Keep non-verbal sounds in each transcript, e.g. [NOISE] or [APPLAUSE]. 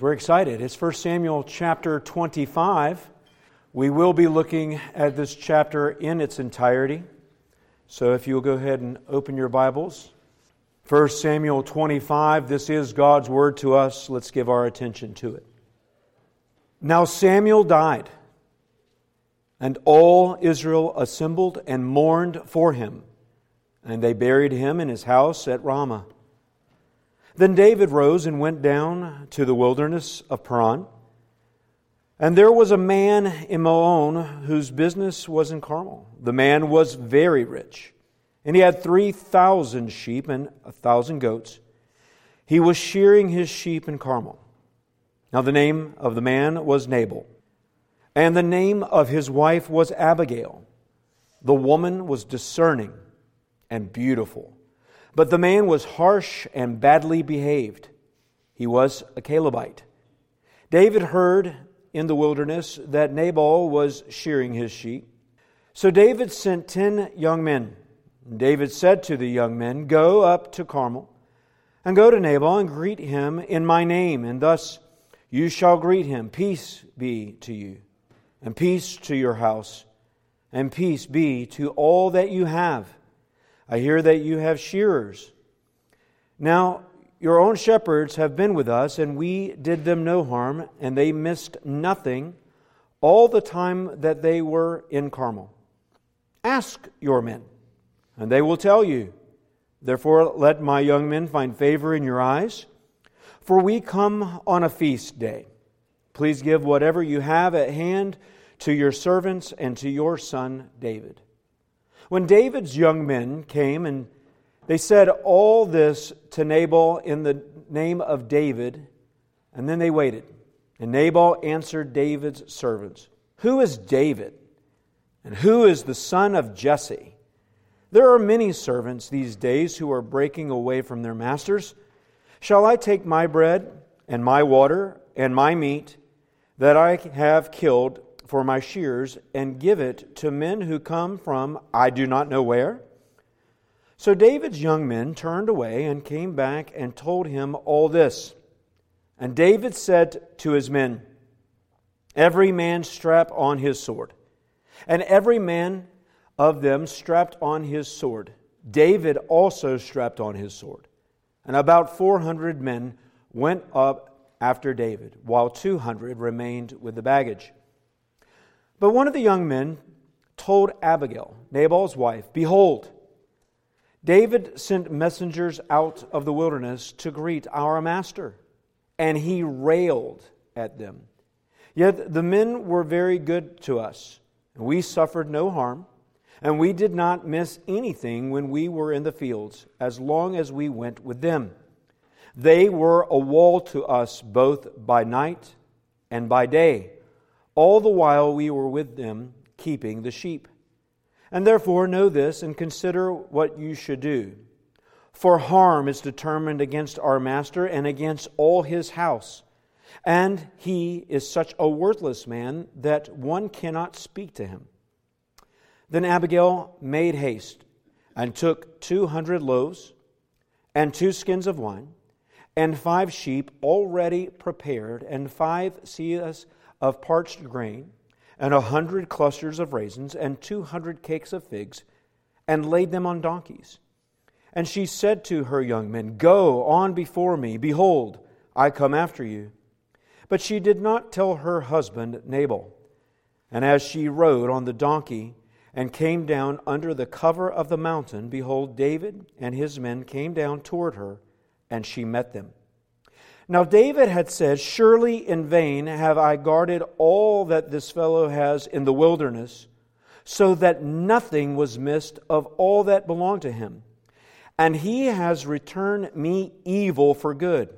We're excited. It's 1 Samuel chapter 25. We will be looking at this chapter in its entirety. So if you'll go ahead and open your Bibles. 1 Samuel 25, this is God's word to us. Let's give our attention to it. Now Samuel died, and all Israel assembled and mourned for him, and they buried him in his house at Ramah. Then David rose and went down to the wilderness of Paran. And there was a man in Maon whose business was in Carmel. The man was very rich, and he had 3,000 sheep and a 1,000 goats. He was shearing his sheep in Carmel. Now, the name of the man was Nabal, and the name of his wife was Abigail. The woman was discerning and beautiful but the man was harsh and badly behaved. He was a Calebite. David heard in the wilderness that Nabal was shearing his sheep. So David sent ten young men. David said to the young men, Go up to Carmel, and go to Nabal and greet him in my name, and thus you shall greet him. Peace be to you, and peace to your house, and peace be to all that you have. I hear that you have shearers. Now, your own shepherds have been with us, and we did them no harm, and they missed nothing all the time that they were in Carmel. Ask your men, and they will tell you. Therefore, let my young men find favor in your eyes, for we come on a feast day. Please give whatever you have at hand to your servants and to your son David. When David's young men came and they said all this to Nabal in the name of David, and then they waited. And Nabal answered David's servants Who is David? And who is the son of Jesse? There are many servants these days who are breaking away from their masters. Shall I take my bread and my water and my meat that I have killed for my shears and give it to men who come from I do not know where? So David's young men turned away and came back and told him all this. And David said to his men, Every man strap on his sword. And every man of them strapped on his sword. David also strapped on his sword. And about 400 men went up after David, while 200 remained with the baggage. But one of the young men told Abigail, Nabal's wife, Behold, David sent messengers out of the wilderness to greet our master, and he railed at them. Yet the men were very good to us, and we suffered no harm, and we did not miss anything when we were in the fields, as long as we went with them. They were a wall to us both by night and by day all the while we were with them keeping the sheep. And therefore know this and consider what you should do. For harm is determined against our master and against all his house. And he is such a worthless man that one cannot speak to him. Then Abigail made haste and took two hundred loaves and two skins of wine and five sheep already prepared and five seahs of parched grain, and a hundred clusters of raisins, and two hundred cakes of figs, and laid them on donkeys. And she said to her young men, Go on before me, behold, I come after you. But she did not tell her husband Nabal. And as she rode on the donkey and came down under the cover of the mountain, behold, David and his men came down toward her, and she met them. Now, David had said, Surely in vain have I guarded all that this fellow has in the wilderness, so that nothing was missed of all that belonged to him. And he has returned me evil for good.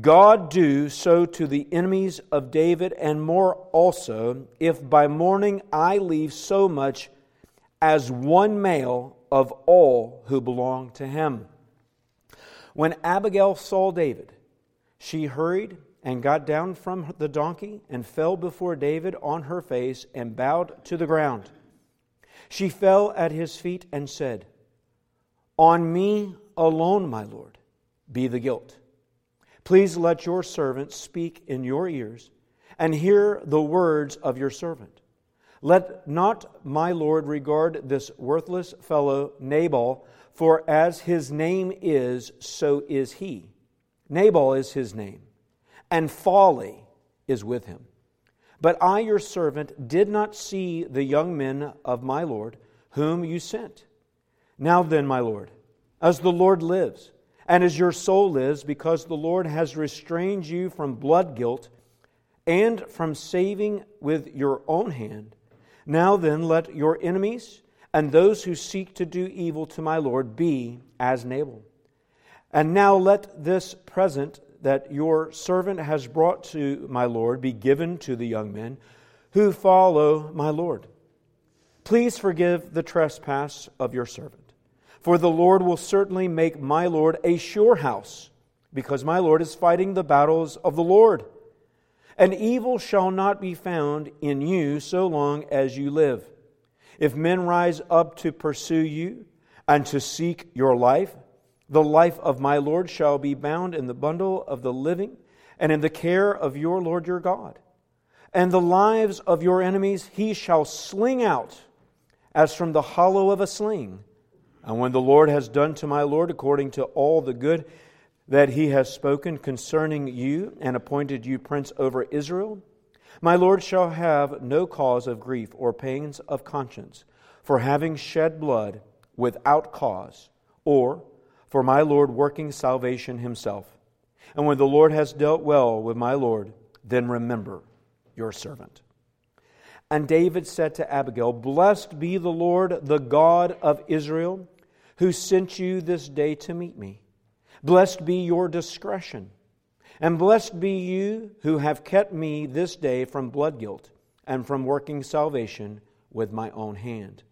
God do so to the enemies of David, and more also, if by morning I leave so much as one male of all who belong to him. When Abigail saw David, she hurried and got down from the donkey and fell before David on her face and bowed to the ground. She fell at his feet and said, On me alone, my Lord, be the guilt. Please let your servant speak in your ears and hear the words of your servant. Let not my Lord regard this worthless fellow Nabal, for as his name is, so is he. Nabal is his name, and folly is with him. But I, your servant, did not see the young men of my Lord, whom you sent. Now then, my Lord, as the Lord lives, and as your soul lives, because the Lord has restrained you from blood guilt and from saving with your own hand. Now then, let your enemies and those who seek to do evil to my Lord be as Nabal. And now let this present that your servant has brought to my Lord be given to the young men who follow my Lord. Please forgive the trespass of your servant. For the Lord will certainly make my Lord a sure house, because my Lord is fighting the battles of the Lord. And evil shall not be found in you so long as you live. If men rise up to pursue you and to seek your life, the life of my Lord shall be bound in the bundle of the living and in the care of your Lord your God. And the lives of your enemies he shall sling out as from the hollow of a sling and when the Lord has done to my Lord according to all the good that he has spoken concerning you and appointed you prince over Israel, my Lord shall have no cause of grief or pains of conscience for having shed blood without cause, or for my Lord working salvation himself. And when the Lord has dealt well with my Lord, then remember your servant. And David said to Abigail, Blessed be the Lord, the God of Israel who sent you this day to meet me. Blessed be your discretion, and blessed be you who have kept me this day from blood guilt and from working salvation with my own hand.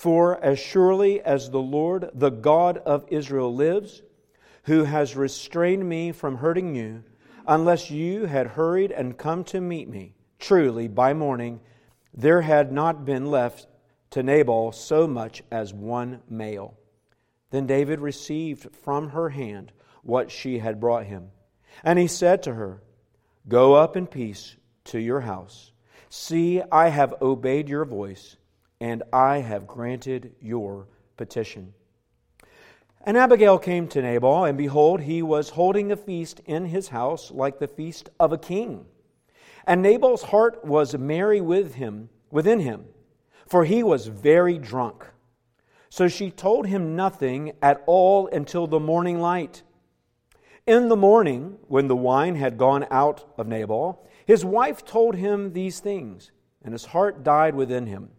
For as surely as the Lord, the God of Israel, lives, who has restrained me from hurting you, unless you had hurried and come to meet me, truly by morning there had not been left to Nabal so much as one male. Then David received from her hand what she had brought him. And he said to her, Go up in peace to your house. See, I have obeyed your voice, and I have granted your petition. And Abigail came to Nabal, and behold, he was holding a feast in his house like the feast of a king. And Nabal's heart was merry with him, within him, for he was very drunk. So she told him nothing at all until the morning light. In the morning, when the wine had gone out of Nabal, his wife told him these things, and his heart died within him,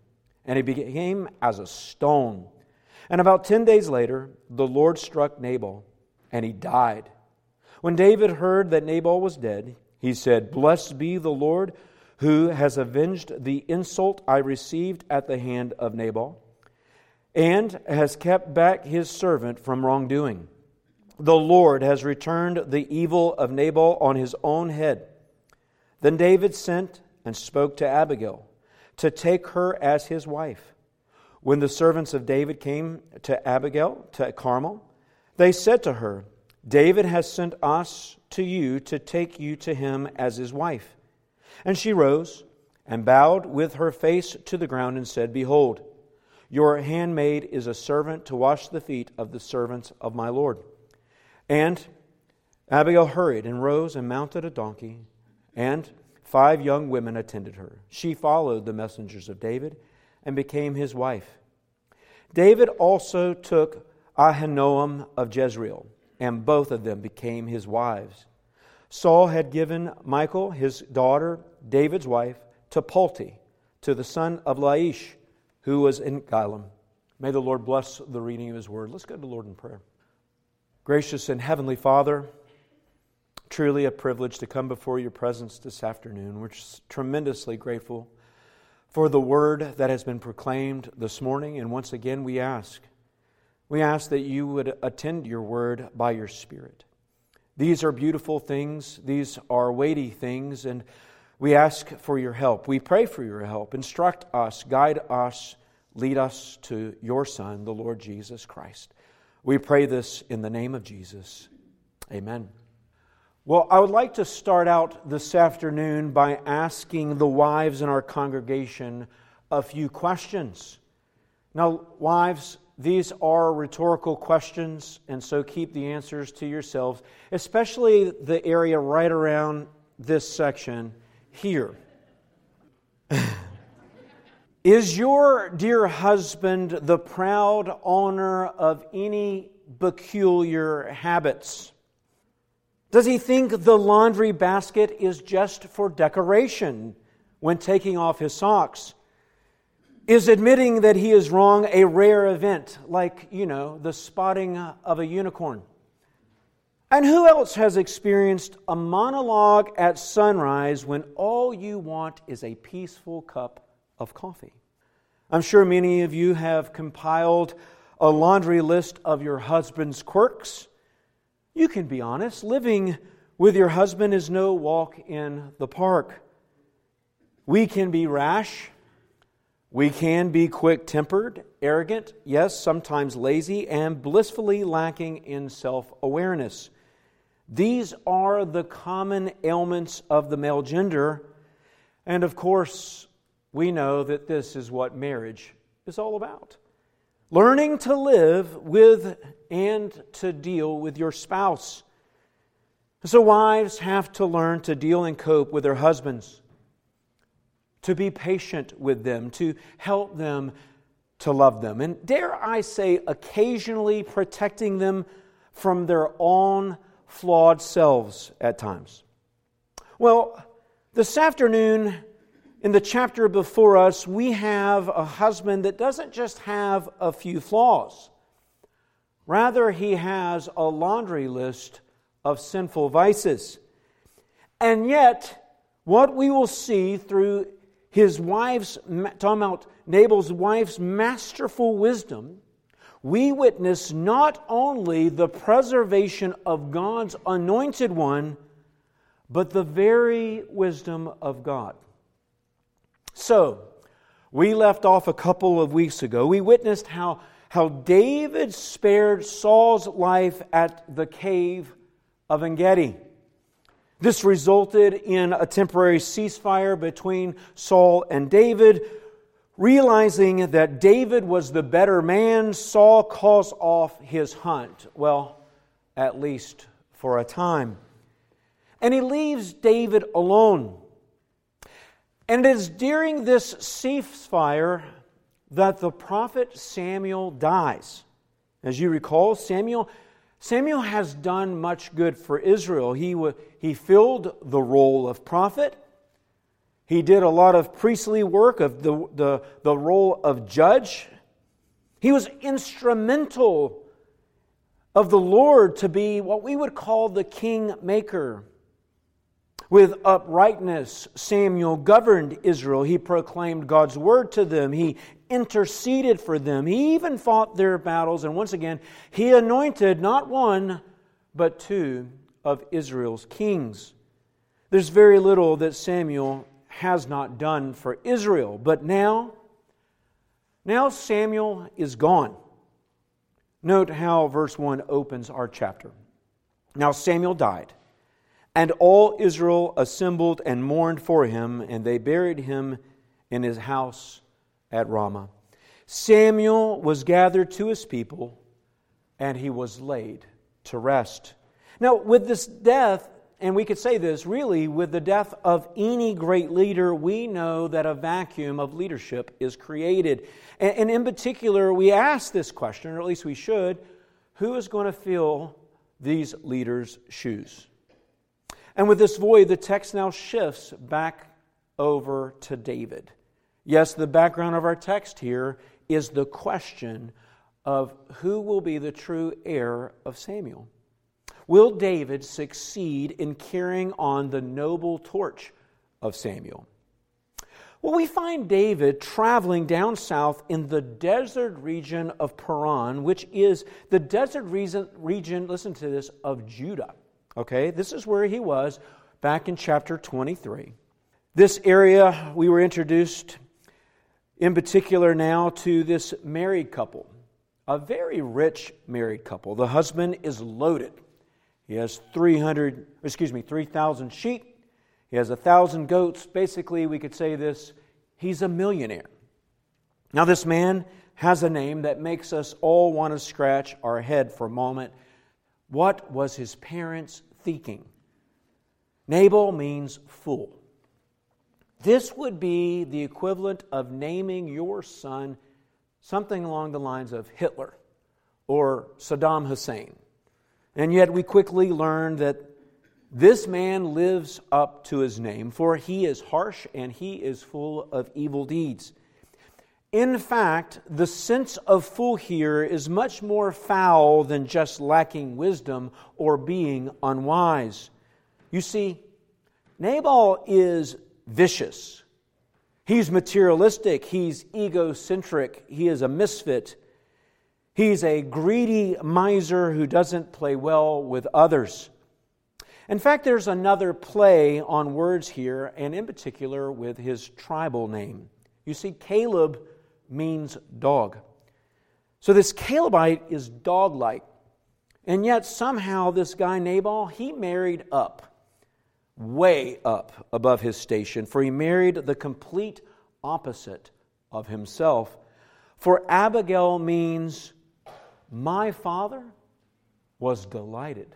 and he became as a stone. And about ten days later, the Lord struck Nabal, and he died. When David heard that Nabal was dead, he said, Blessed be the Lord who has avenged the insult I received at the hand of Nabal and has kept back his servant from wrongdoing. The Lord has returned the evil of Nabal on his own head. Then David sent and spoke to Abigail to take her as his wife. When the servants of David came to Abigail, to Carmel, they said to her, David has sent us to you to take you to him as his wife. And she rose and bowed with her face to the ground and said, Behold, your handmaid is a servant to wash the feet of the servants of my Lord. And Abigail hurried and rose and mounted a donkey, and five young women attended her. She followed the messengers of David and became his wife. David also took Ahinoam of Jezreel, and both of them became his wives. Saul had given Michal, his daughter, David's wife, to Palti, to the son of Laish who was in Gallim. May the Lord bless the reading of his word. Let's go to the Lord in prayer. Gracious and heavenly Father, truly a privilege to come before your presence this afternoon. We're tremendously grateful for the word that has been proclaimed this morning. And once again, we ask, we ask that you would attend your word by your Spirit. These are beautiful things, these are weighty things, and we ask for your help. We pray for your help. Instruct us, guide us, lead us to your Son, the Lord Jesus Christ. We pray this in the name of Jesus. Amen. Well, I would like to start out this afternoon by asking the wives in our congregation a few questions. Now, wives, these are rhetorical questions, and so keep the answers to yourselves, especially the area right around this section here. [LAUGHS] Is your dear husband the proud owner of any peculiar habits? Does he think the laundry basket is just for decoration when taking off his socks? Is admitting that he is wrong a rare event, like, you know, the spotting of a unicorn? And who else has experienced a monologue at sunrise when all you want is a peaceful cup of coffee? I'm sure many of you have compiled a laundry list of your husband's quirks you can be honest. Living with your husband is no walk in the park. We can be rash. We can be quick tempered, arrogant, yes, sometimes lazy, and blissfully lacking in self awareness. These are the common ailments of the male gender. And of course, we know that this is what marriage is all about learning to live with and to deal with your spouse. So, wives have to learn to deal and cope with their husbands, to be patient with them, to help them to love them, and dare I say, occasionally protecting them from their own flawed selves at times. Well, this afternoon, in the chapter before us, we have a husband that doesn't just have a few flaws. Rather, he has a laundry list of sinful vices. And yet, what we will see through his wife's, talking about Nabal's wife's masterful wisdom, we witness not only the preservation of God's anointed one, but the very wisdom of God. So, we left off a couple of weeks ago. We witnessed how, how David spared Saul's life at the cave of Engedi. This resulted in a temporary ceasefire between Saul and David. Realizing that David was the better man, Saul calls off his hunt. Well, at least for a time. And he leaves David alone. And it is during this ceasefire that the prophet Samuel dies. As you recall, Samuel, Samuel has done much good for Israel. He, he filled the role of prophet. He did a lot of priestly work of the, the, the role of judge. He was instrumental of the Lord to be what we would call the king maker. With uprightness, Samuel governed Israel. He proclaimed God's word to them. He interceded for them. He even fought their battles. And once again, he anointed not one, but two of Israel's kings. There's very little that Samuel has not done for Israel. But now, now Samuel is gone. Note how verse 1 opens our chapter. Now Samuel died and all Israel assembled and mourned for him, and they buried him in his house at Ramah. Samuel was gathered to his people, and he was laid to rest. Now, with this death, and we could say this really, with the death of any great leader, we know that a vacuum of leadership is created. And, in particular, we ask this question, or at least we should who is going to fill these leaders' shoes? And with this void, the text now shifts back over to David. Yes, the background of our text here is the question of who will be the true heir of Samuel. Will David succeed in carrying on the noble torch of Samuel? Well, we find David traveling down south in the desert region of Paran, which is the desert region, region listen to this, of Judah. Okay, this is where he was back in chapter 23. This area, we were introduced in particular now to this married couple, a very rich married couple. The husband is loaded. He has 300, excuse me, 3,000 sheep. He has a 1,000 goats. Basically, we could say this he's a millionaire. Now, this man has a name that makes us all want to scratch our head for a moment. What was his parents thinking? Nabal means fool. This would be the equivalent of naming your son something along the lines of Hitler or Saddam Hussein. And yet we quickly learn that this man lives up to his name, for he is harsh and he is full of evil deeds. In fact, the sense of fool here is much more foul than just lacking wisdom or being unwise. You see, Nabal is vicious. He's materialistic. He's egocentric. He is a misfit. He's a greedy miser who doesn't play well with others. In fact, there's another play on words here, and in particular with his tribal name. You see, Caleb means dog. So this Calebite is dog like. And yet, somehow, this guy Nabal, he married up, way up above his station, for he married the complete opposite of himself. For Abigail means, My father was delighted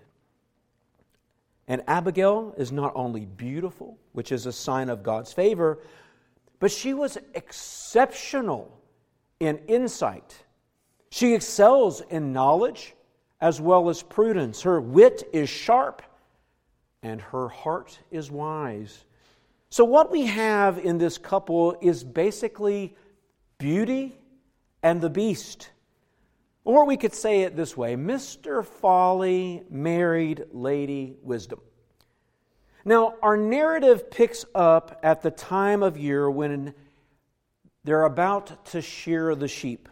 and Abigail is not only beautiful, which is a sign of God's favor, but she was exceptional in insight. She excels in knowledge as well as prudence. Her wit is sharp and her heart is wise. So, what we have in this couple is basically beauty and the beast. Or we could say it this way Mr. Folly married Lady Wisdom. Now, our narrative picks up at the time of year when they're about to shear the sheep.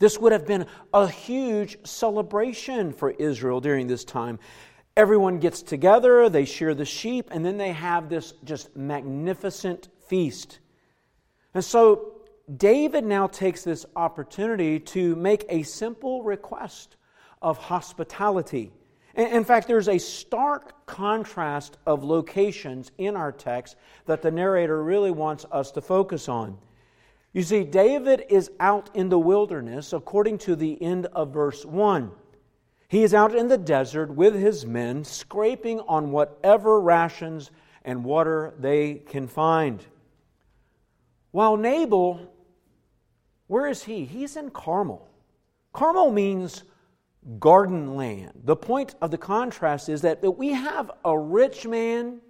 This would have been a huge celebration for Israel during this time. Everyone gets together, they shear the sheep, and then they have this just magnificent feast. And so David now takes this opportunity to make a simple request of hospitality. In fact, there's a stark contrast of locations in our text that the narrator really wants us to focus on. You see, David is out in the wilderness according to the end of verse 1. He is out in the desert with his men, scraping on whatever rations and water they can find. While Nabal where is he? He's in Carmel. Carmel means garden land. The point of the contrast is that, we have a rich man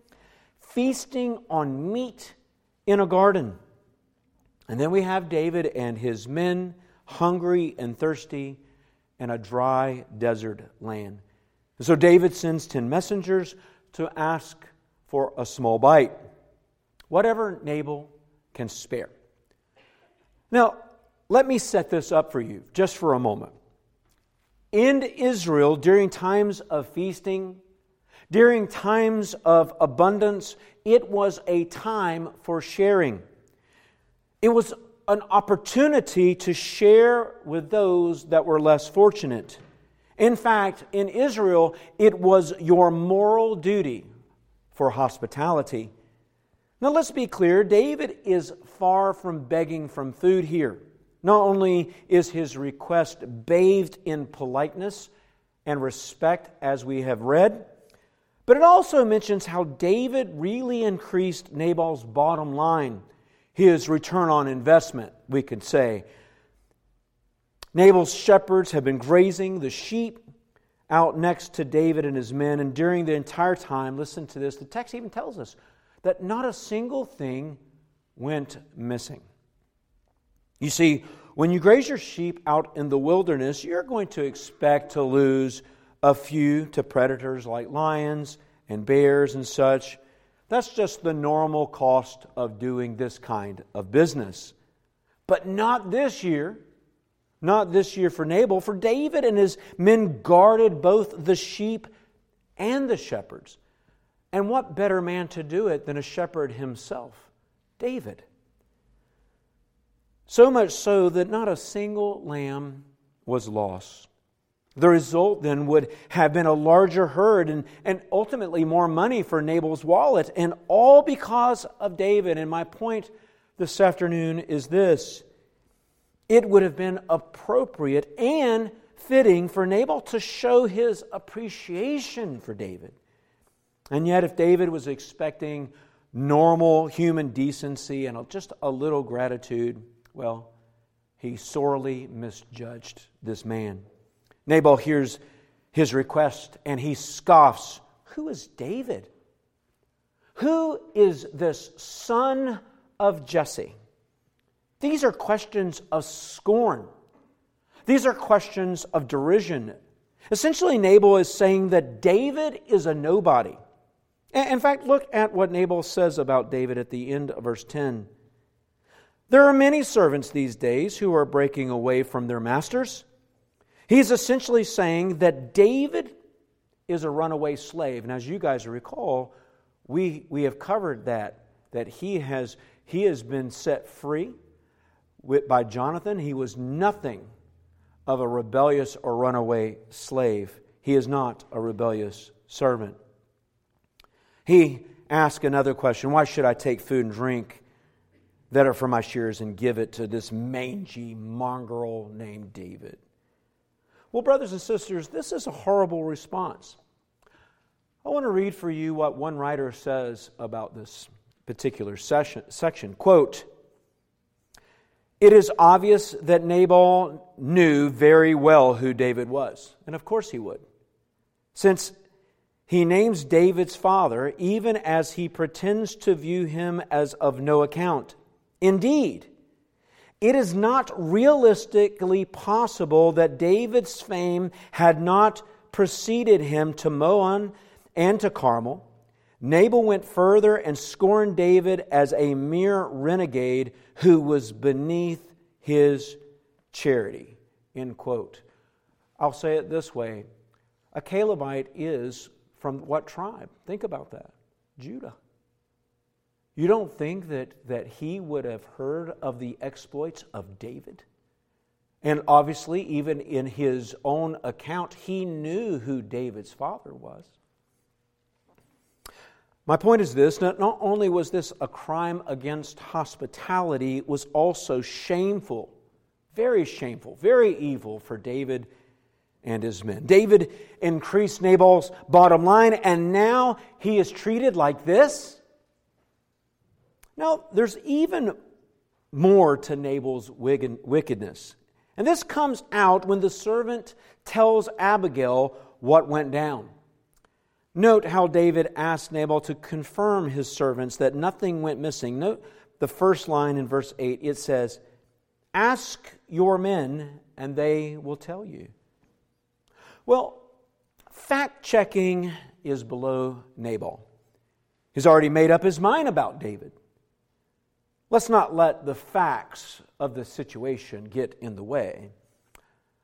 feasting on meat in a garden. And then we have David and his men hungry and thirsty in a dry desert land. And so David sends 10 messengers to ask for a small bite, whatever Nabal can spare. Now, let me set this up for you just for a moment. In Israel, during times of feasting, during times of abundance, it was a time for sharing. It was an opportunity to share with those that were less fortunate. In fact, in Israel, it was your moral duty for hospitality. Now, let's be clear David is far from begging from food here. Not only is his request bathed in politeness and respect, as we have read, but it also mentions how David really increased Nabal's bottom line, his return on investment, we could say. Nabal's shepherds have been grazing the sheep out next to David and his men, and during the entire time, listen to this, the text even tells us that not a single thing went missing. You see, when you graze your sheep out in the wilderness, you're going to expect to lose a few to predators like lions and bears and such. That's just the normal cost of doing this kind of business. But not this year. Not this year for Nabal, for David and his men guarded both the sheep and the shepherds. And what better man to do it than a shepherd himself? David. So much so that not a single lamb was lost. The result then would have been a larger herd and, and ultimately more money for Nabal's wallet, and all because of David. And my point this afternoon is this it would have been appropriate and fitting for Nabal to show his appreciation for David. And yet, if David was expecting normal human decency and just a little gratitude, well, he sorely misjudged this man. Nabal hears his request and he scoffs. Who is David? Who is this son of Jesse? These are questions of scorn. These are questions of derision. Essentially, Nabal is saying that David is a nobody. In fact, look at what Nabal says about David at the end of verse 10. There are many servants these days who are breaking away from their masters. He's essentially saying that David is a runaway slave. And as you guys recall, we, we have covered that, that he has, he has been set free by Jonathan. He was nothing of a rebellious or runaway slave. He is not a rebellious servant. He asked another question Why should I take food and drink that are for my shears and give it to this mangy mongrel named David? Well, brothers and sisters, this is a horrible response. I want to read for you what one writer says about this particular session, section. Quote, it is obvious that Nabal knew very well who David was, and of course he would, since he names David's father even as he pretends to view him as of no account. Indeed, it is not realistically possible that David's fame had not preceded him to Maon and to Carmel. Nabal went further and scorned David as a mere renegade who was beneath his charity. End quote. I'll say it this way a Calebite is from what tribe? Think about that Judah. You don't think that, that he would have heard of the exploits of David? And obviously, even in his own account, he knew who David's father was. My point is this not, not only was this a crime against hospitality, it was also shameful, very shameful, very evil for David and his men. David increased Nabal's bottom line, and now he is treated like this. Now, there's even more to Nabal's wickedness. And this comes out when the servant tells Abigail what went down. Note how David asked Nabal to confirm his servants that nothing went missing. Note the first line in verse 8 it says, Ask your men, and they will tell you. Well, fact checking is below Nabal. He's already made up his mind about David. Let's not let the facts of the situation get in the way.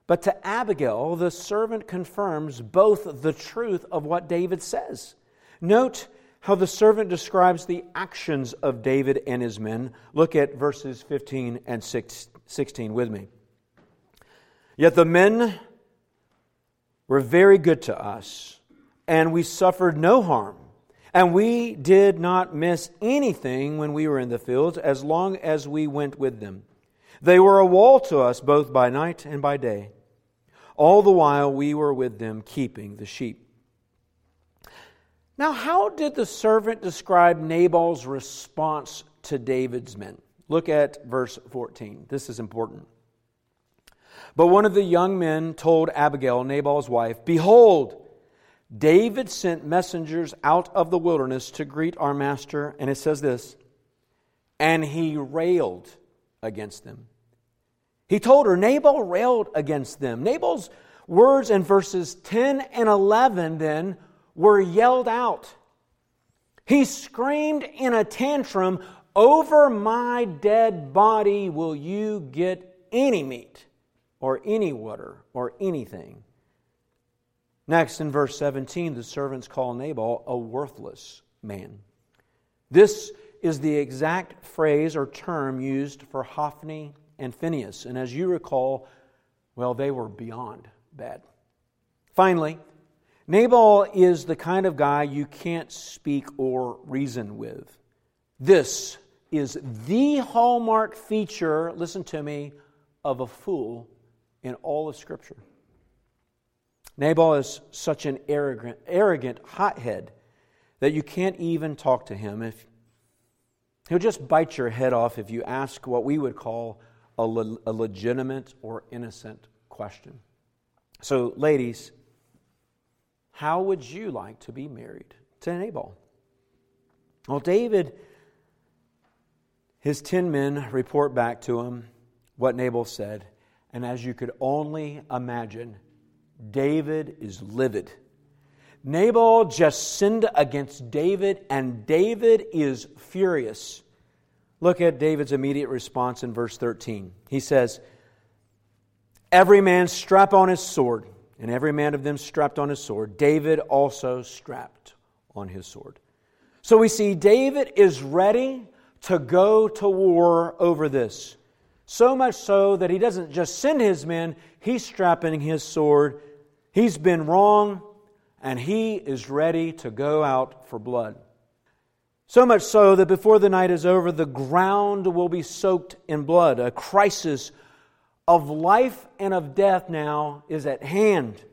But to Abigail, the servant confirms both the truth of what David says. Note how the servant describes the actions of David and his men. Look at verses 15 and 16 with me. Yet the men were very good to us, and we suffered no harm. And we did not miss anything when we were in the fields as long as we went with them. They were a wall to us both by night and by day. All the while we were with them keeping the sheep. Now, how did the servant describe Nabal's response to David's men? Look at verse 14. This is important. But one of the young men told Abigail, Nabal's wife, Behold, David sent messengers out of the wilderness to greet our master, and it says this, and he railed against them. He told her, Nabal railed against them. Nabal's words in verses 10 and 11 then were yelled out. He screamed in a tantrum, Over my dead body will you get any meat, or any water, or anything. Next, in verse 17, the servants call Nabal a worthless man. This is the exact phrase or term used for Hophni and Phineas. And as you recall, well, they were beyond bad. Finally, Nabal is the kind of guy you can't speak or reason with. This is the hallmark feature, listen to me, of a fool in all of Scripture. Nabal is such an arrogant, arrogant hothead that you can't even talk to him. If he'll just bite your head off if you ask what we would call a, le- a legitimate or innocent question. So, ladies, how would you like to be married to Nabal? Well, David, his ten men report back to him what Nabal said, and as you could only imagine, David is livid. Nabal just sinned against David, and David is furious. Look at David's immediate response in verse 13. He says, Every man strap on his sword, and every man of them strapped on his sword. David also strapped on his sword. So we see David is ready to go to war over this. So much so that he doesn't just send his men, he's strapping his sword. He's been wrong, and he is ready to go out for blood. So much so that before the night is over, the ground will be soaked in blood. A crisis of life and of death now is at hand.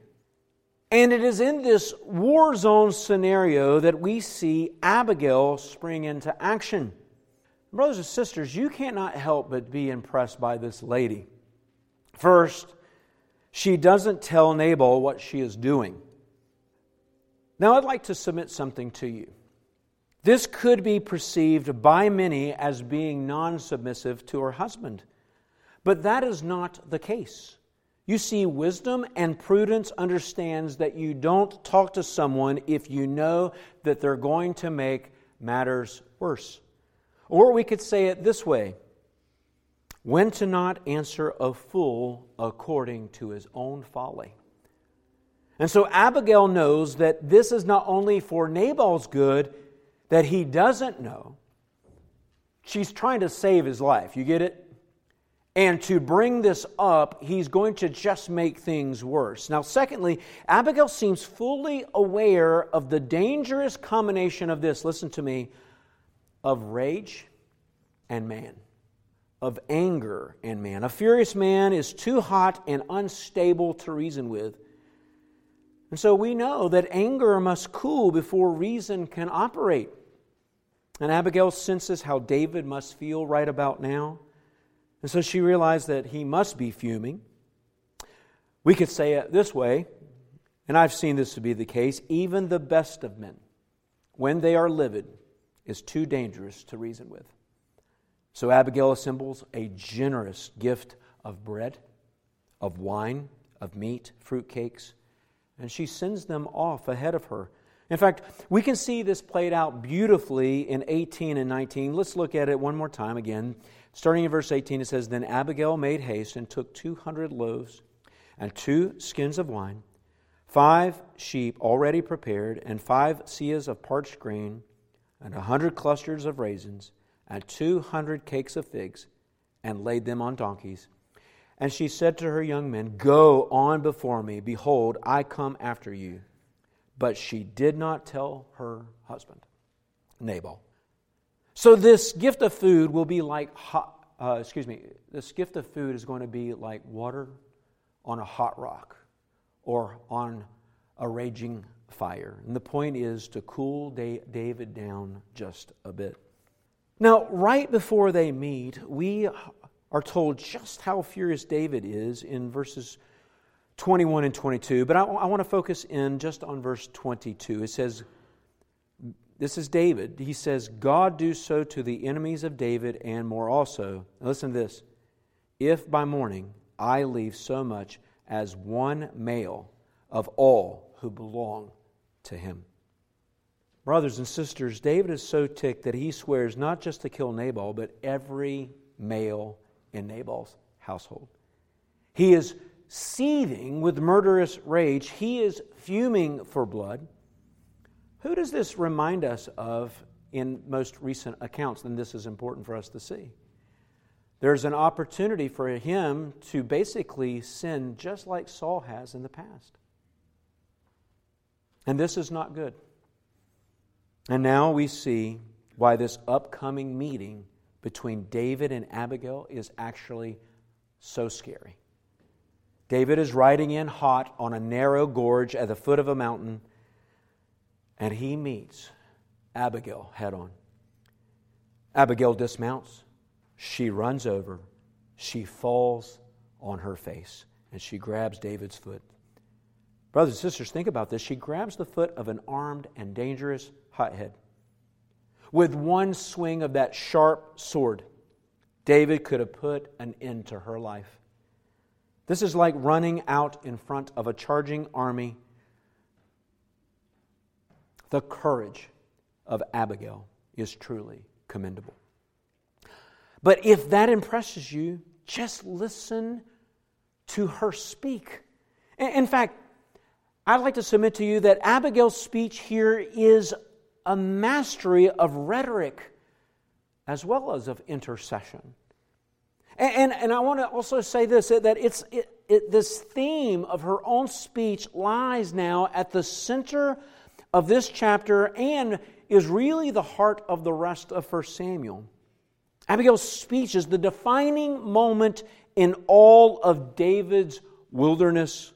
And it is in this war zone scenario that we see Abigail spring into action. Brothers and sisters, you cannot help but be impressed by this lady. First, she doesn't tell Nabal what she is doing. Now, I'd like to submit something to you. This could be perceived by many as being non submissive to her husband, but that is not the case. You see, wisdom and prudence understands that you don't talk to someone if you know that they're going to make matters worse. Or we could say it this way when to not answer a fool according to his own folly. And so Abigail knows that this is not only for Nabal's good that he doesn't know, she's trying to save his life. You get it? And to bring this up, he's going to just make things worse. Now, secondly, Abigail seems fully aware of the dangerous combination of this. Listen to me of rage and man, of anger and man. A furious man is too hot and unstable to reason with. And so we know that anger must cool before reason can operate. And Abigail senses how David must feel right about now. And so she realized that he must be fuming. We could say it this way, and I've seen this to be the case even the best of men, when they are livid, is too dangerous to reason with. So Abigail assembles a generous gift of bread, of wine, of meat, fruit cakes, and she sends them off ahead of her. In fact, we can see this played out beautifully in 18 and 19. Let's look at it one more time again. Starting in verse 18, it says Then Abigail made haste and took 200 loaves and two skins of wine, five sheep already prepared, and five seahs of parched grain, and a hundred clusters of raisins and two hundred cakes of figs, and laid them on donkeys. And she said to her young men, Go on before me. Behold, I come after you. But she did not tell her husband, Nabal. So this gift of food will be like hot, uh, excuse me, this gift of food is going to be like water on a hot rock or on a raging fire. And the point is to cool David down just a bit. Now, right before they meet, we are told just how furious David is in verses 21 and 22, but I, I want to focus in just on verse 22. It says, This is David. He says, God do so to the enemies of David and more also. Now listen to this. If by morning I leave so much as one male of all who belong to him. Brothers and sisters, David is so ticked that he swears not just to kill Nabal, but every male in Nabal's household. He is seething with murderous rage. He is fuming for blood. Who does this remind us of in most recent accounts? And this is important for us to see. There's an opportunity for him to basically sin just like Saul has in the past. And this is not good. And now we see why this upcoming meeting between David and Abigail is actually so scary. David is riding in hot on a narrow gorge at the foot of a mountain, and he meets Abigail head on. Abigail dismounts. She runs over. She falls on her face, and she grabs David's foot. Brothers and sisters, think about this. She grabs the foot of an armed and dangerous hothead. With one swing of that sharp sword, David could have put an end to her life. This is like running out in front of a charging army. The courage of Abigail is truly commendable. But if that impresses you, just listen to her speak. In fact, I'd like to submit to you that Abigail's speech here is a mastery of rhetoric as well as of intercession. And, and, and I want to also say this that it's, it, it, this theme of her own speech lies now at the center of this chapter and is really the heart of the rest of 1 Samuel. Abigail's speech is the defining moment in all of David's wilderness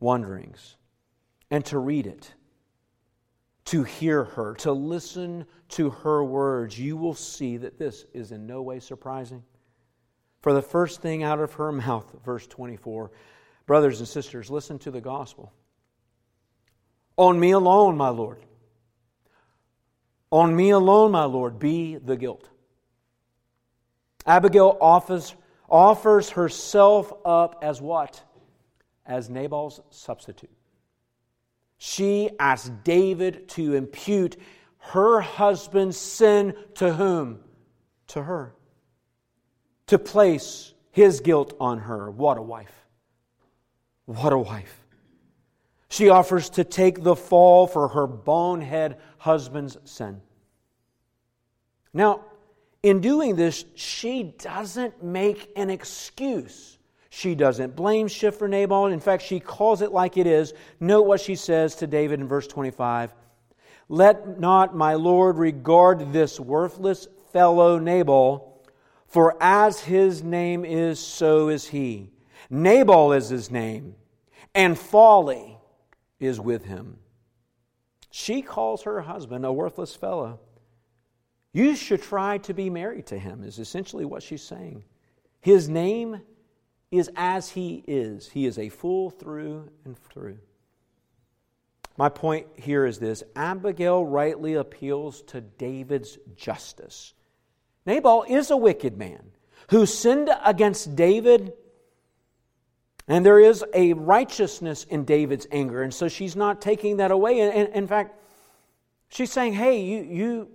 wanderings. And to read it, to hear her, to listen to her words, you will see that this is in no way surprising. For the first thing out of her mouth, verse 24, brothers and sisters, listen to the gospel. On me alone, my Lord. On me alone, my Lord, be the guilt. Abigail offers, offers herself up as what? As Nabal's substitute. She asked David to impute her husband's sin to whom? To her. To place his guilt on her. What a wife. What a wife. She offers to take the fall for her bonehead husband's sin. Now, in doing this, she doesn't make an excuse. She doesn't blame shift for Nabal. In fact, she calls it like it is. Note what she says to David in verse 25 Let not my Lord regard this worthless fellow Nabal, for as his name is, so is he. Nabal is his name, and folly is with him. She calls her husband a worthless fellow. You should try to be married to him, is essentially what she's saying. His name is as he is. He is a fool through and through. My point here is this Abigail rightly appeals to David's justice. Nabal is a wicked man who sinned against David, and there is a righteousness in David's anger, and so she's not taking that away. And, in fact, she's saying, hey, you, you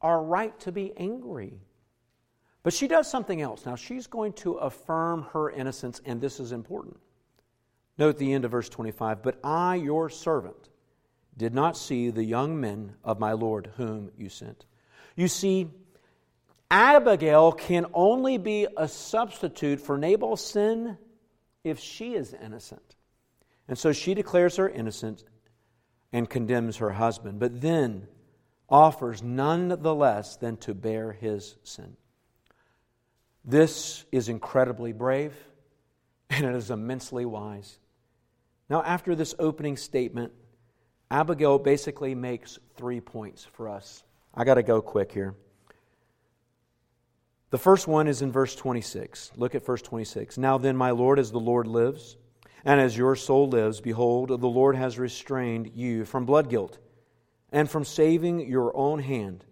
are right to be angry. But she does something else. Now, she's going to affirm her innocence, and this is important. Note the end of verse 25 But I, your servant, did not see the young men of my Lord whom you sent. You see, Abigail can only be a substitute for Nabal's sin if she is innocent. And so she declares her innocent and condemns her husband. But then offers none the less than to bear his sin. This is incredibly brave and it is immensely wise. Now, after this opening statement, Abigail basically makes three points for us. I got to go quick here. The first one is in verse 26. Look at verse 26. Now then, my Lord, as the Lord lives, and as your soul lives, behold, the Lord has restrained you from blood guilt and from saving your own hand.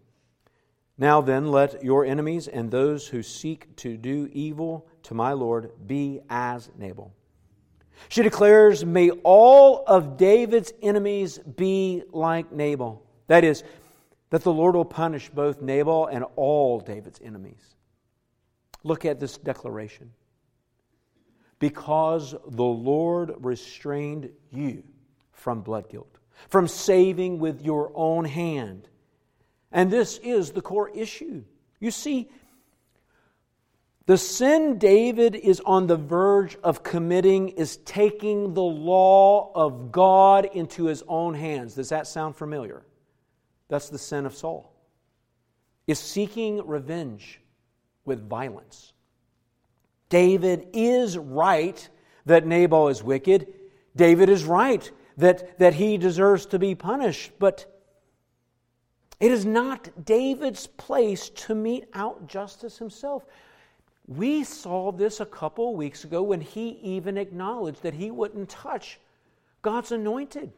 Now then, let your enemies and those who seek to do evil to my Lord be as Nabal. She declares, May all of David's enemies be like Nabal. That is, that the Lord will punish both Nabal and all David's enemies. Look at this declaration. Because the Lord restrained you from blood guilt from saving with your own hand. And this is the core issue. You see, The sin David is on the verge of committing is taking the law of God into his own hands. Does that sound familiar? That's the sin of Saul. Is seeking revenge with violence. David is right that Nabal is wicked. David is right that, that he deserves to be punished, but it is not David's place to mete out justice himself. We saw this a couple weeks ago when he even acknowledged that he wouldn't touch God's anointed.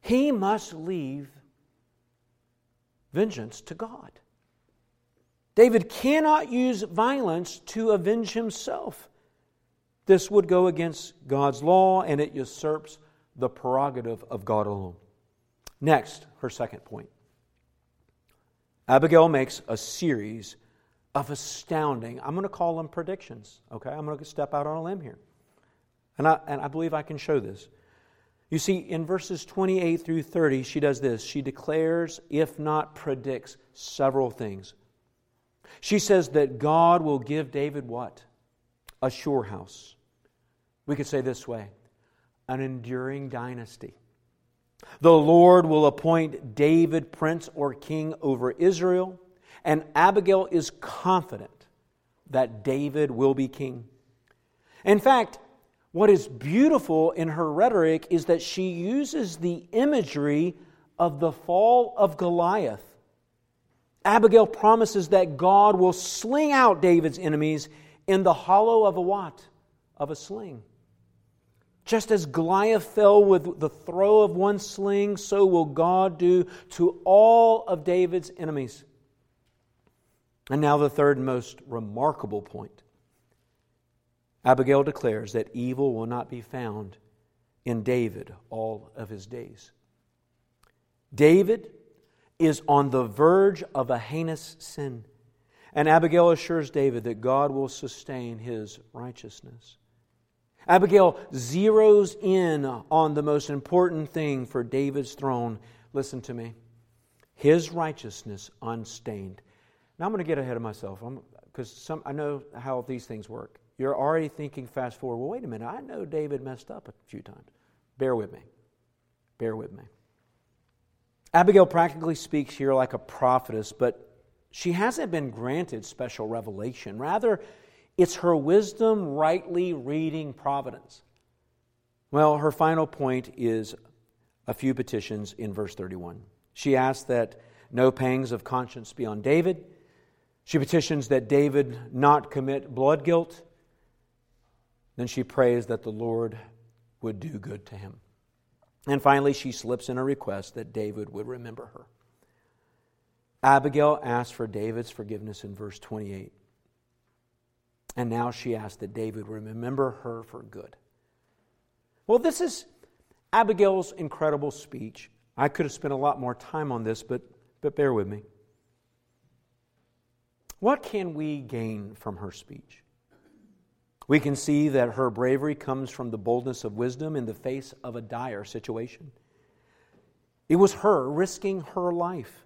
He must leave vengeance to God. David cannot use violence to avenge himself. This would go against God's law and it usurps the prerogative of God alone. Next, her second point. Abigail makes a series of astounding, I'm going to call them predictions, okay? I'm going to step out on a limb here. And I, and I believe I can show this. You see, in verses 28 through 30, she does this. She declares, if not predicts, several things. She says that God will give David what? A sure house. We could say this way an enduring dynasty. The Lord will appoint David prince or king over Israel, and Abigail is confident that David will be king. In fact, what is beautiful in her rhetoric is that she uses the imagery of the fall of Goliath. Abigail promises that God will sling out David's enemies in the hollow of a what? Of a sling. Just as Goliath fell with the throw of one sling, so will God do to all of David's enemies. And now, the third most remarkable point. Abigail declares that evil will not be found in David all of his days. David is on the verge of a heinous sin, and Abigail assures David that God will sustain his righteousness. Abigail zeroes in on the most important thing for David's throne. Listen to me his righteousness unstained. Now I'm going to get ahead of myself because I know how these things work. You're already thinking fast forward. Well, wait a minute. I know David messed up a few times. Bear with me. Bear with me. Abigail practically speaks here like a prophetess, but she hasn't been granted special revelation. Rather, it's her wisdom rightly reading providence. Well, her final point is a few petitions in verse 31. She asks that no pangs of conscience be on David. She petitions that David not commit blood guilt. Then she prays that the Lord would do good to him. And finally, she slips in a request that David would remember her. Abigail asks for David's forgiveness in verse 28. And now she asks that David remember her for good. Well, this is Abigail's incredible speech. I could have spent a lot more time on this, but, but bear with me. What can we gain from her speech? We can see that her bravery comes from the boldness of wisdom in the face of a dire situation. It was her risking her life,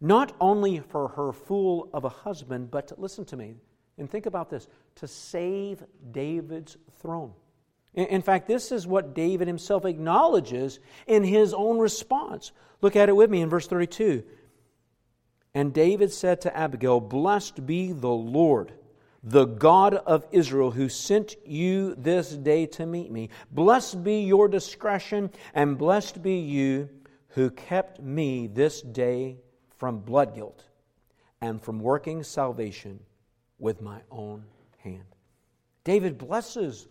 not only for her fool of a husband, but to, listen to me, and think about this to save David's throne. In fact, this is what David himself acknowledges in his own response. Look at it with me in verse 32. And David said to Abigail, Blessed be the Lord, the God of Israel, who sent you this day to meet me. Blessed be your discretion, and blessed be you who kept me this day from blood guilt and from working salvation with my own hand. David blesses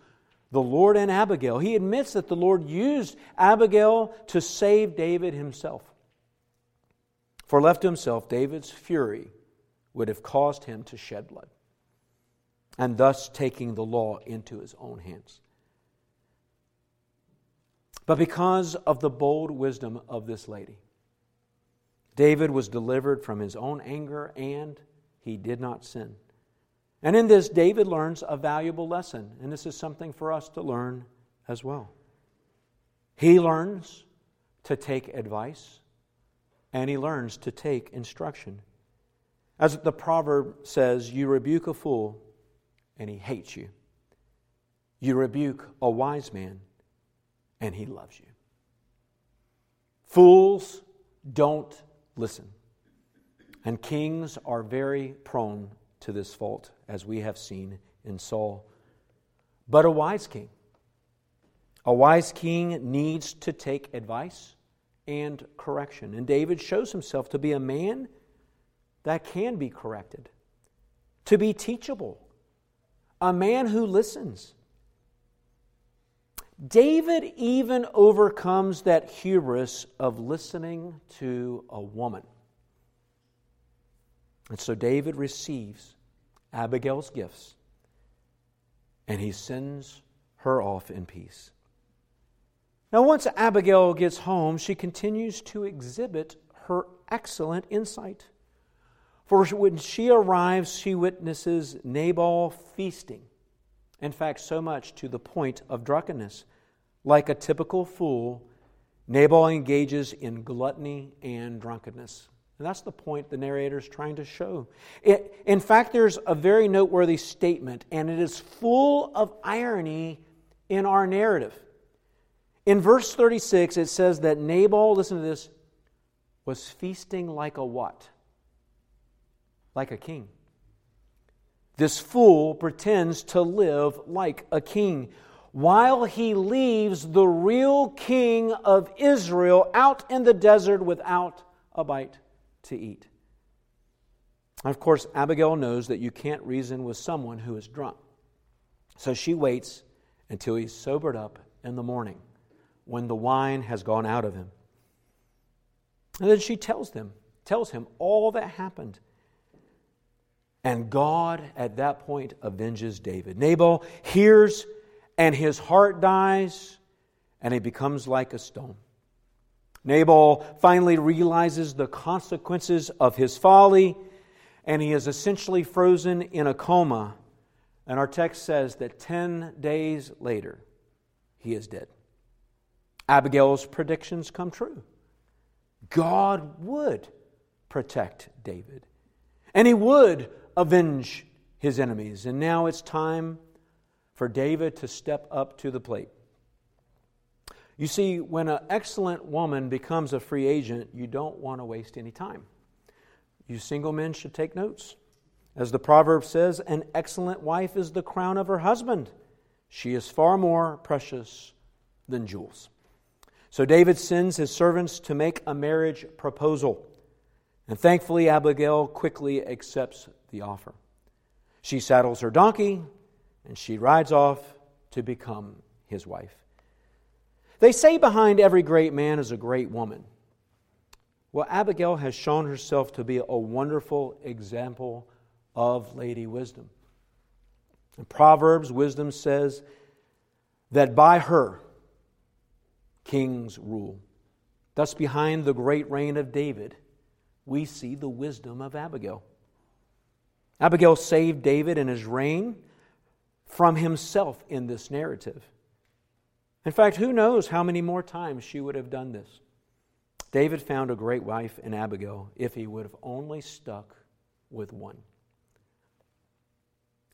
the Lord and Abigail. He admits that the Lord used Abigail to save David himself. For left to himself, David's fury would have caused him to shed blood, and thus taking the law into his own hands. But because of the bold wisdom of this lady, David was delivered from his own anger and he did not sin. And in this, David learns a valuable lesson, and this is something for us to learn as well. He learns to take advice, and he learns to take instruction. As the proverb says, you rebuke a fool and he hates you. You rebuke a wise man and he loves you. Fools don't listen. And kings are very prone to this fault, as we have seen in Saul. But a wise king, a wise king needs to take advice and correction. And David shows himself to be a man that can be corrected, to be teachable, a man who listens. David even overcomes that hubris of listening to a woman. And so David receives Abigail's gifts and he sends her off in peace. Now, once Abigail gets home, she continues to exhibit her excellent insight. For when she arrives, she witnesses Nabal feasting. In fact, so much to the point of drunkenness. Like a typical fool, Nabal engages in gluttony and drunkenness. And that's the point the narrator is trying to show. It, in fact, there's a very noteworthy statement, and it is full of irony in our narrative. In verse 36, it says that Nabal, listen to this, was feasting like a what? Like a king. This fool pretends to live like a king while he leaves the real king of Israel out in the desert without a bite to eat. Of course, Abigail knows that you can't reason with someone who is drunk. So she waits until he's sobered up in the morning when the wine has gone out of him. And then she tells them, tells him all that happened. And God at that point avenges David. Nabal hears and his heart dies and he becomes like a stone. Nabal finally realizes the consequences of his folly, and he is essentially frozen in a coma. And our text says that 10 days later, he is dead. Abigail's predictions come true. God would protect David, and he would avenge his enemies. And now it's time for David to step up to the plate. You see, when an excellent woman becomes a free agent, you don't want to waste any time. You single men should take notes. As the proverb says, an excellent wife is the crown of her husband. She is far more precious than jewels. So David sends his servants to make a marriage proposal. And thankfully, Abigail quickly accepts the offer. She saddles her donkey and she rides off to become his wife. They say behind every great man is a great woman. Well, Abigail has shown herself to be a wonderful example of lady wisdom. In Proverbs, wisdom says that by her kings rule. Thus, behind the great reign of David, we see the wisdom of Abigail. Abigail saved David and his reign from himself in this narrative. In fact, who knows how many more times she would have done this? David found a great wife in Abigail if he would have only stuck with one.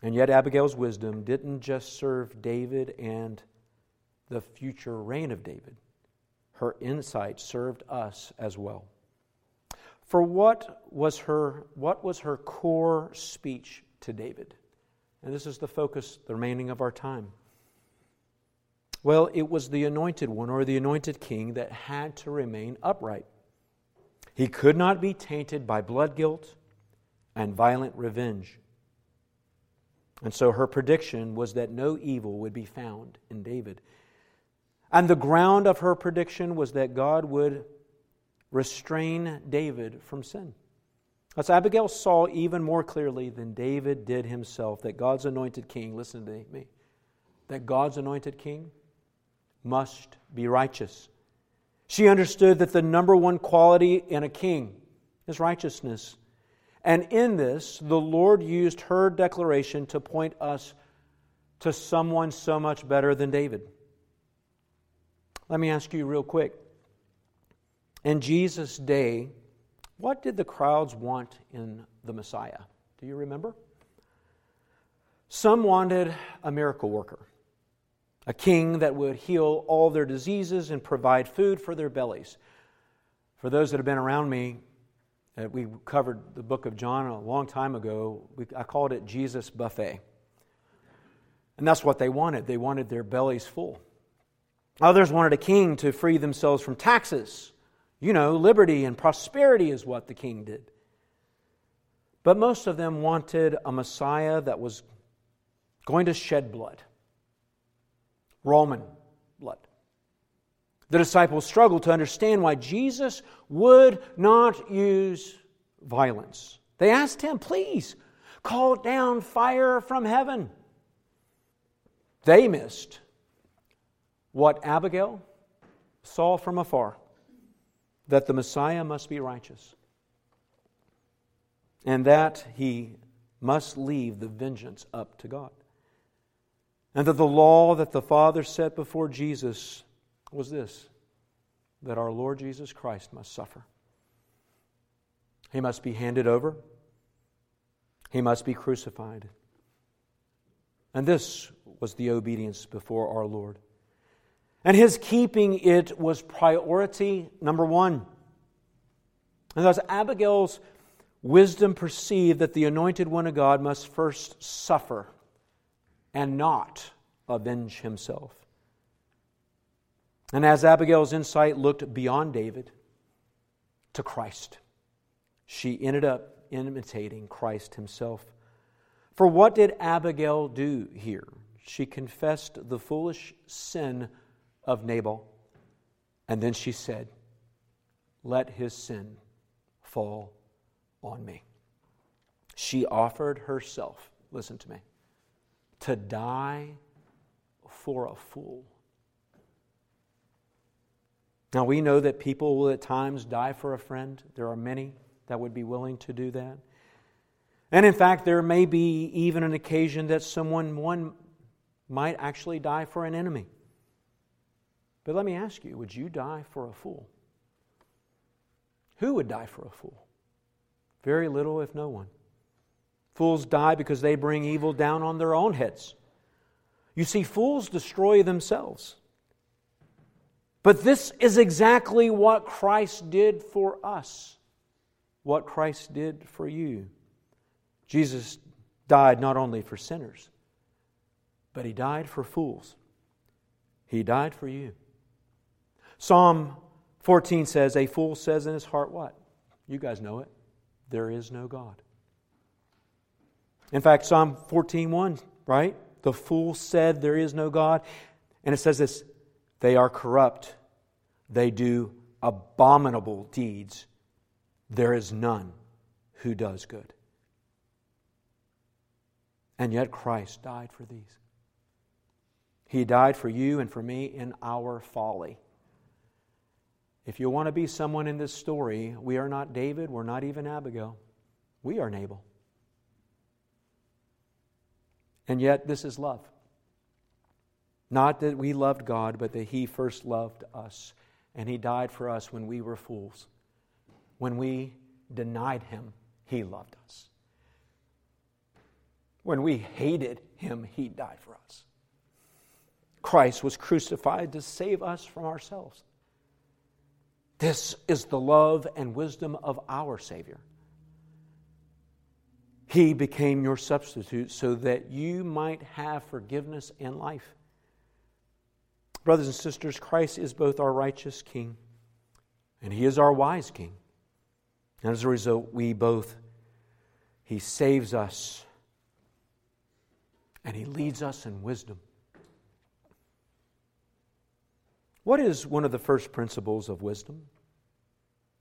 And yet, Abigail's wisdom didn't just serve David and the future reign of David, her insight served us as well. For what was her, what was her core speech to David? And this is the focus, the remaining of our time. Well, it was the anointed one or the anointed king that had to remain upright. He could not be tainted by blood guilt and violent revenge. And so her prediction was that no evil would be found in David. And the ground of her prediction was that God would restrain David from sin. As Abigail saw even more clearly than David did himself that God's anointed king, listen to me, that God's anointed king must be righteous. She understood that the number one quality in a king is righteousness. And in this, the Lord used her declaration to point us to someone so much better than David. Let me ask you real quick. In Jesus' day, What did the crowds want in the Messiah? Do you remember? Some wanted a miracle worker, a king that would heal all their diseases and provide food for their bellies. For those that have been around me, uh, we covered the book of John a long time ago. I called it Jesus Buffet. And that's what they wanted. They wanted their bellies full. Others wanted a king to free themselves from taxes. You know, liberty and prosperity is what the king did. But most of them wanted a Messiah that was going to shed blood Roman blood. The disciples struggled to understand why Jesus would not use violence. They asked him, please, call down fire from heaven. They missed what Abigail saw from afar that the Messiah must be righteous and that he must leave the vengeance up to God. And that the law that the Father set before Jesus was this that our Lord Jesus Christ must suffer. He must be handed over, he must be crucified. And this was the obedience before our Lord. And his keeping it was priority number one. And thus, Abigail's wisdom perceived that the anointed one of God must first suffer and not avenge himself. And as Abigail's insight looked beyond David to Christ, she ended up imitating Christ himself. For what did Abigail do here? She confessed the foolish sin of Nabal, and then she said, Let his sin fall on me. She offered herself, listen to me, to die for a fool. Now, we know that people will at times die for a friend. There are many that would be willing to do that. And in fact, there may be even an occasion that someone one might actually die for an enemy. But let me ask you would you die for a fool? Who would die for a fool? Very little, if no one. Fools die because they bring evil down on their own heads. You see, fools destroy themselves. But this is exactly what Christ did for us, what Christ did for you. Jesus died not only for sinners, but he died for fools. He died for you. Psalm 14 says, A fool says in his heart, What? You guys know it. There is no God. In fact, Psalm 14:1, right? The fool said, There is no God. And it says this they are corrupt, they do abominable deeds. There is none who does good. And yet Christ died for these. He died for you and for me in our folly. If you want to be someone in this story, we are not David, we're not even Abigail. We are Nabal. And yet, this is love. Not that we loved God, but that He first loved us. And He died for us when we were fools. When we denied Him, He loved us. When we hated Him, He died for us. Christ was crucified to save us from ourselves. This is the love and wisdom of our Savior. He became your substitute so that you might have forgiveness and life. Brothers and sisters, Christ is both our righteous King and He is our wise King. And as a result, we both, He saves us and He leads us in wisdom. What is one of the first principles of wisdom?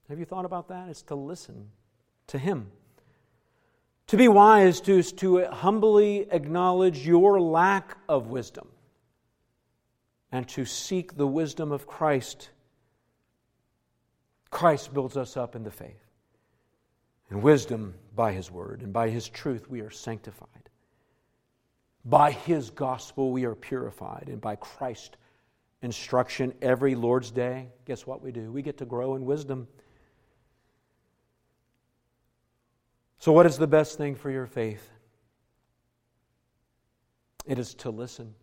Have you thought about that? It's to listen to Him. To be wise to, is to humbly acknowledge your lack of wisdom and to seek the wisdom of Christ. Christ builds us up in the faith. And wisdom by His word and by His truth we are sanctified. By His gospel we are purified. And by Christ instruction every Lord's day, guess what we do? We get to grow in wisdom. So, what is the best thing for your faith? It is to listen,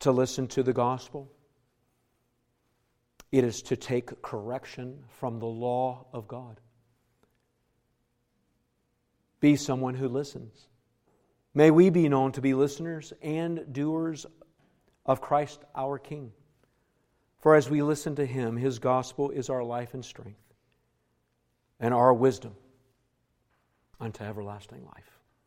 to listen to the gospel. It is to take correction from the law of God. Be someone who listens. May we be known to be listeners and doers of Christ our King. For as we listen to him, his gospel is our life and strength, and our wisdom unto everlasting life.